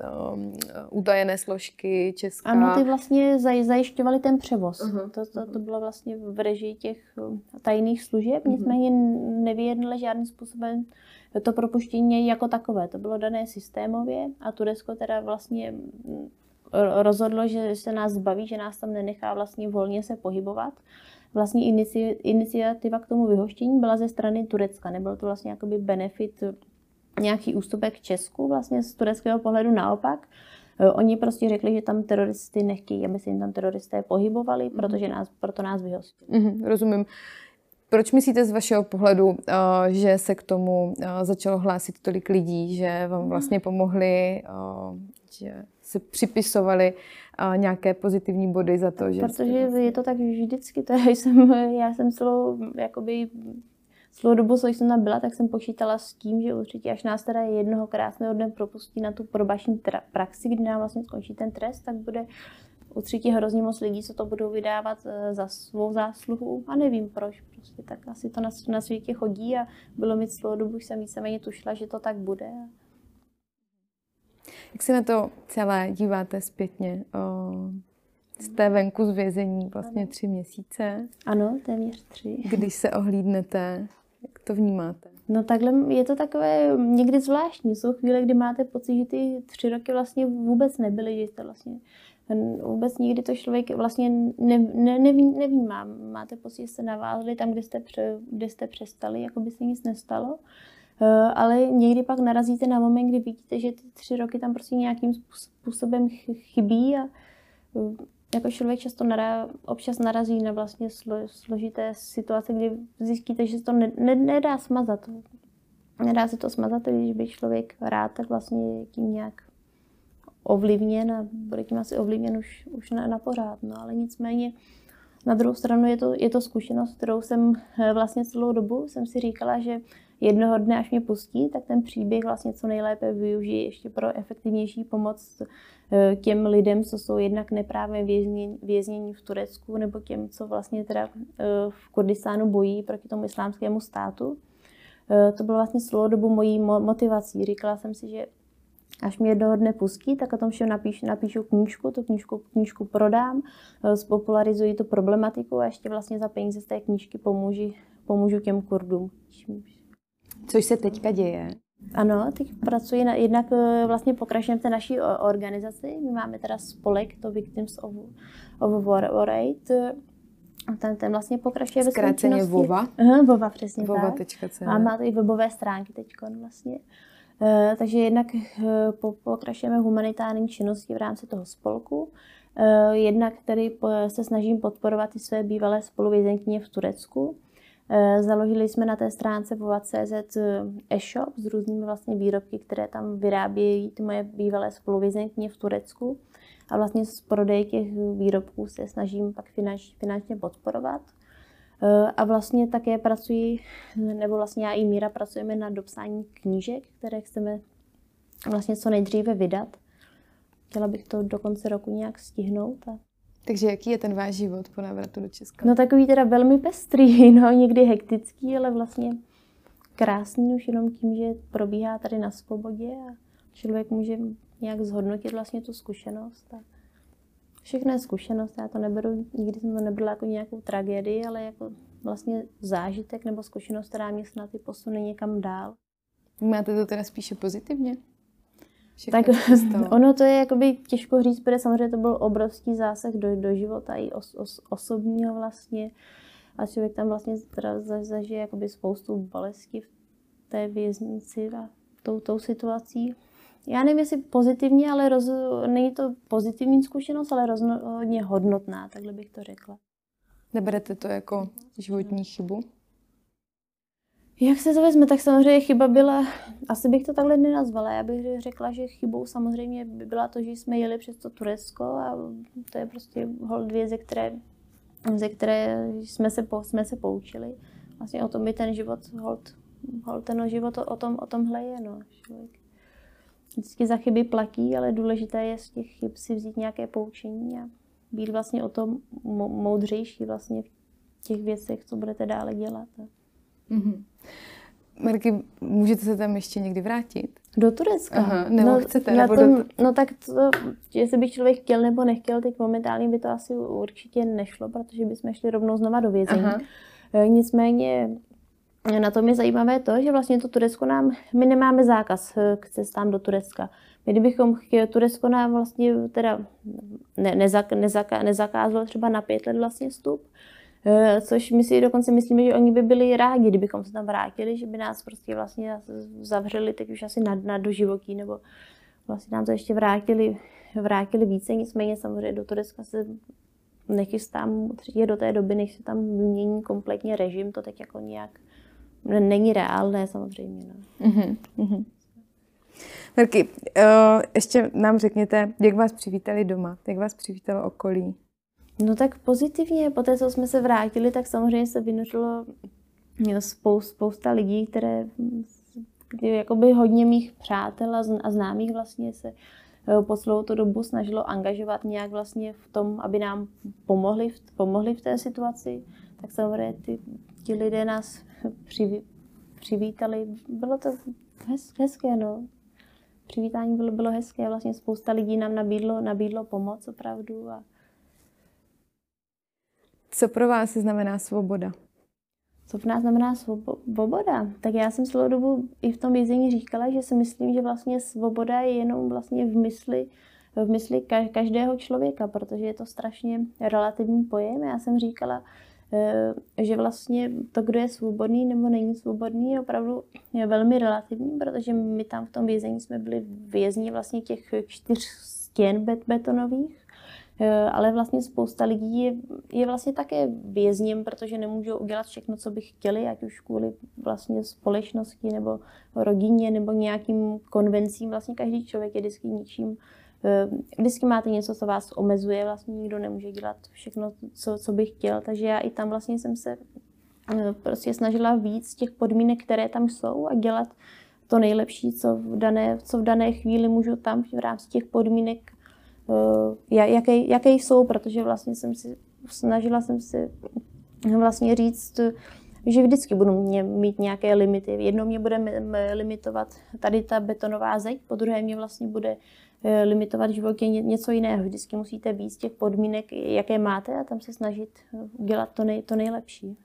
Speaker 1: utajené složky Česká.
Speaker 2: Ano, ty vlastně zaj, zajišťovaly ten převoz. Uh-huh. To, to, to bylo vlastně v režii těch tajných služeb, uh-huh. nicméně nevyjednali žádným způsobem to propuštění jako takové. To bylo dané systémově a Turecko teda vlastně mm, rozhodlo, že se nás zbaví, že nás tam nenechá vlastně volně se pohybovat vlastně iniciativa k tomu vyhoštění byla ze strany Turecka. Nebyl to vlastně jakoby benefit, nějaký ústupek Česku, vlastně z tureckého pohledu naopak. Eh, oni prostě řekli, že tam teroristy nechtějí, aby se jim tam teroristé pohybovali, mm. protože nás, proto nás vyhostí.
Speaker 1: Mm, rozumím. Proč myslíte z vašeho pohledu, eh, že se k tomu eh, začalo hlásit tolik lidí, že vám vlastně pomohli, že se připisovali nějaké pozitivní body za to, že...
Speaker 2: Protože je to tak vždycky, to jsem, já jsem celou, jakoby, celou dobu, co jsem tam byla, tak jsem počítala s tím, že určitě až nás teda jednoho krásného dne propustí na tu probační tra- praxi, kdy nám vlastně skončí ten trest, tak bude určitě hrozně moc lidí, co to budou vydávat e, za svou zásluhu a nevím proč. Prostě tak asi to na, na světě chodí a bylo mi celou dobu, už jsem víceméně tušila, že to tak bude.
Speaker 1: Jak se na to celé díváte zpětně? Jste venku z vězení vlastně tři měsíce.
Speaker 2: Ano, téměř tři.
Speaker 1: Když se ohlídnete, jak to vnímáte?
Speaker 2: No takhle je to takové někdy zvláštní. Jsou chvíle, kdy máte pocit, že ty tři roky vlastně vůbec nebyly, že jste vlastně vůbec nikdy to člověk vlastně ne, ne, neví, nevnímá. Máte pocit, že jste navázli tam, kde jste, pře, kde jste přestali, jako by se nic nestalo. Eh, ale někdy pak narazíte na moment, kdy vidíte, že ty tři roky tam prostě nějakým způsobem chybí a eh, jako člověk často nara, občas narazí na vlastně slo, složité situace, kdy zjistíte, že se to ne, ne, nedá smazat. Nedá se to smazat, když by člověk rád, tak vlastně tím nějak ovlivněn a bude tím asi ovlivněn už, už na, na pořád. No, ale nicméně Na druhou stranu je to, je to zkušenost, kterou jsem eh, vlastně celou dobu jsem si říkala, že jednoho dne, až mě pustí, tak ten příběh vlastně co nejlépe využiji ještě pro efektivnější pomoc eh, těm lidem, co jsou jednak neprávě věznění, v Turecku, nebo těm, co vlastně teda eh, v Kurdistánu bojí proti tomu islámskému státu. To bylo vlastně celou dobu mojí motivací. Říkala jsem si, že Až mě jednoho dne pustí, tak o tom všem napíšu, napíšu knížku, tu knížku, knížku prodám, eh, spopularizuji tu problematiku a ještě vlastně za peníze z té knížky pomůžu, pomůžu těm Kurdům.
Speaker 1: Což se teďka děje?
Speaker 2: Ano, teď pracuji na, jednak eh, vlastně pokračujeme v té naší organizaci. My máme teda spolek, to Victims of, of War, War Aid. Ten, ten vlastně pokračuje
Speaker 1: ve Zkráceně VOVA?
Speaker 2: Aha, VOVA, přesně
Speaker 1: VOVA.
Speaker 2: tak. A má to i webové stránky teď vlastně. Eh, takže jednak eh, pokračujeme humanitární činnosti v rámci toho spolku. Eh, jednak tedy se snažím podporovat i své bývalé spoluvězenkyně v Turecku. Založili jsme na té stránce vova.cz e-shop s různými vlastně výrobky, které tam vyrábějí ty moje bývalé spoluvězenkyně v Turecku. A vlastně z prodeje těch výrobků se snažím pak finanč, finančně podporovat. Eh, a vlastně také pracuji, nebo vlastně já i Míra pracujeme na dopsání knížek, které chceme vlastně co nejdříve vydat. Chtěla bych to do konce roku nějak stihnout. A...
Speaker 1: Takže jaký je ten váš život po návratu do Česka?
Speaker 2: No takový teda velmi pestrý, no někdy hektický, ale vlastně krásný už jenom tím, že probíhá tady na svobodě a člověk může nějak zhodnotit vlastně tu zkušenost. A Všechno je zkušenost, já to neberu, nikdy jsem to nebrala jako nějakou tragédii, ale jako vlastně zážitek nebo zkušenost, která mě snad i posune někam dál.
Speaker 1: Máte to teda spíše pozitivně?
Speaker 2: Všechno, tak ono to je jakoby těžko říct, protože samozřejmě to byl obrovský zásah do, do života i os, os, osobního vlastně. A člověk tam vlastně teda zažije jakoby spoustu bolesti v té věznici a tou, tou situací já nevím, jestli pozitivně, ale roz, není to pozitivní zkušenost, ale rozhodně hodnotná, takhle bych to řekla.
Speaker 1: Neberete to jako životní chybu?
Speaker 2: Jak se to vezme, tak samozřejmě chyba byla, asi bych to takhle nenazvala, já bych řekla, že chybou samozřejmě by byla to, že jsme jeli přes to Turecko a to je prostě hold věc, ze které, ze které jsme, se, jsme se poučili. Vlastně o tom by ten život, hold, hold ten život o, tom, o tomhle je, no, člověk vždycky za chyby platí, ale důležité je z těch chyb si vzít nějaké poučení a být vlastně o tom moudřejší vlastně v těch věcech, co budete dále dělat.
Speaker 1: Mm-hmm. Marky, můžete se tam ještě někdy vrátit?
Speaker 2: Do Turecka?
Speaker 1: Aha, nebo no, chcete?
Speaker 2: Nebo tom, do... No tak to, jestli by člověk chtěl nebo nechtěl, teď momentálně by to asi určitě nešlo, protože bychom šli rovnou znova do vězení. Aha. E, nicméně na tom je zajímavé to, že vlastně to Turecko nám, my nemáme zákaz eh, k cestám do Turecka. My kdybychom chtěli, Turecko nám vlastně teda ne, nezak, nezak, nezakázalo třeba na pět let vlastně vstup, což my si dokonce myslíme, že oni by byli rádi, kdybychom se tam vrátili, že by nás prostě vlastně zavřeli teď už asi na, na doživotí, nebo vlastně nám to ještě vrátili, vrátili více, nicméně samozřejmě do Turecka se nechystám určitě do té doby, než se tam vymění kompletně režim, to teď jako nějak není reálné samozřejmě. No. Mm-hmm.
Speaker 1: mm Verky, uh, ještě nám řekněte, jak vás přivítali doma, jak vás přivítalo okolí?
Speaker 2: No tak pozitivně, po té, co jsme se vrátili, tak samozřejmě se vynořilo spousta, spousta lidí, které jakoby hodně mých přátel a známých vlastně se eh, po celou tu dobu snažilo angažovat nějak vlastně v tom, aby nám pomohli, pomohli v té situaci. Tak samozřejmě ty, ti lidé nás přiví, přivítali. Bylo to hez, hezké, no. Přivítání bylo, bylo hezké, vlastně spousta lidí nám nabídlo, nabídlo pomoc opravdu. A...
Speaker 1: Co pro vás znamená svoboda?
Speaker 2: Co pro nás znamená svoboda? Tak já jsem celou dobu i v tom vězení říkala, že si myslím, že vlastně svoboda je jenom vlastně v mysli, v mysli každého člověka, protože je to strašně relativní pojem. Já jsem říkala, Eh, že vlastně to, kdo je svobodný nebo není svobodný, je opravdu je velmi relativní, protože my tam v tom vězení jsme byli vězni vlastně těch čtyř stěn bet- betonových, ale vlastně spousta lidí je, je vlastně také vězněm, protože nemůžou udělat všechno, co by chtěli, ať už kvůli vlastně společnosti nebo rodině nebo nějakým konvencím. Vlastně každý člověk je vždycky ničím vždycky máte něco, co vás omezuje, vlastně nikdo nemůže dělat všechno, co, co by chtěl, takže já i tam vlastně jsem se prostě snažila víc těch podmínek, které tam jsou a dělat to nejlepší, co v dané, co v dané chvíli můžu tam v rámci těch podmínek, jaké, jaké jsou, protože vlastně jsem si snažila jsem si vlastně říct, že vždycky budu mě, mít nějaké limity. Jednou mě bude limitovat tady ta betonová zeď, po druhé mě vlastně bude eh, limitovat v životě něco jiného. Vždycky musíte být z těch podmínek, jaké máte a tam se snažit dělat to, nej, to nejlepší.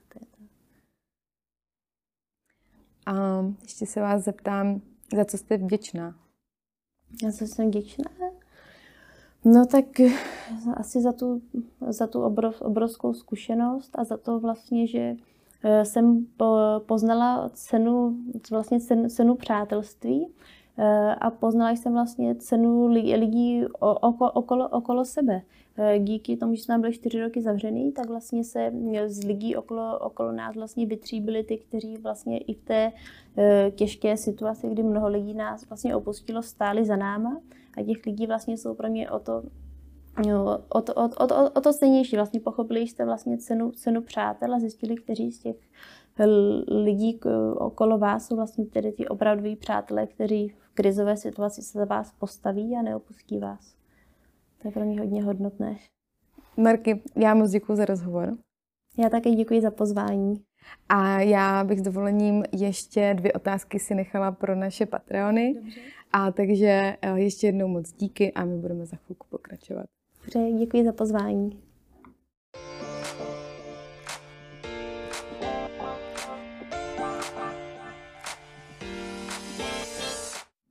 Speaker 1: A ještě se vás zeptám, za co jste vděčná?
Speaker 2: Za co jsem vděčná? No tak asi za tu, za tu obrov, obrovskou zkušenost a za to vlastně, že eh, jsem poznala cenu, vlastně cenu, cenu přátelství. eh, a poznala jsem vlastně cenu lidí okolo, okolo, okolo sebe. Eh, díky tomu, že jsme byli čtyři roky zavřený, tak vlastně se z lidí okolo, okolo nás vlastně vytříbili ty, kteří vlastně i v té těžké situaci, kdy mnoho lidí nás vlastně opustilo, stáli za náma a těch lidí vlastně jsou pro mě o to, jo, o to, o, o, o to stejnější. Vlastně pochopili jste vlastně cenu, cenu přátel a zjistili, kteří z těch lidí okolo vás jsou vlastně tedy ti opravdoví přátelé, kteří v krizové situaci se za vás postaví a neopustí vás. To je pro mě hodně hodnotné.
Speaker 1: Marky, já moc děkuji za rozhovor.
Speaker 2: Já také děkuji za pozvání.
Speaker 1: A já bych s dovolením ještě dvě otázky si nechala pro naše Patreony. Dobře. A takže eh, ještě jednou moc díky a my budeme za chvilku pokračovat.
Speaker 2: Dobře, děkuji za pozvání.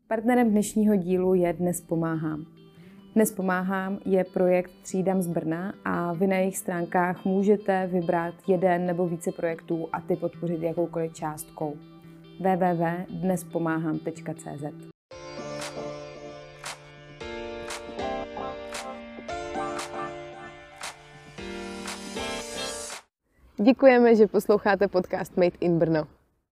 Speaker 1: Partnerem dnešního dílu je Dnes pomáhám. Dnes pomáhám je projekt Třídám z Brna a vy na jejich stránkách můžete vybrat jeden nebo více projektů a ty podpořit jakoukoliv částkou. www.dnespomáhám.cz Děkujeme, že posloucháte podcast Made in Brno.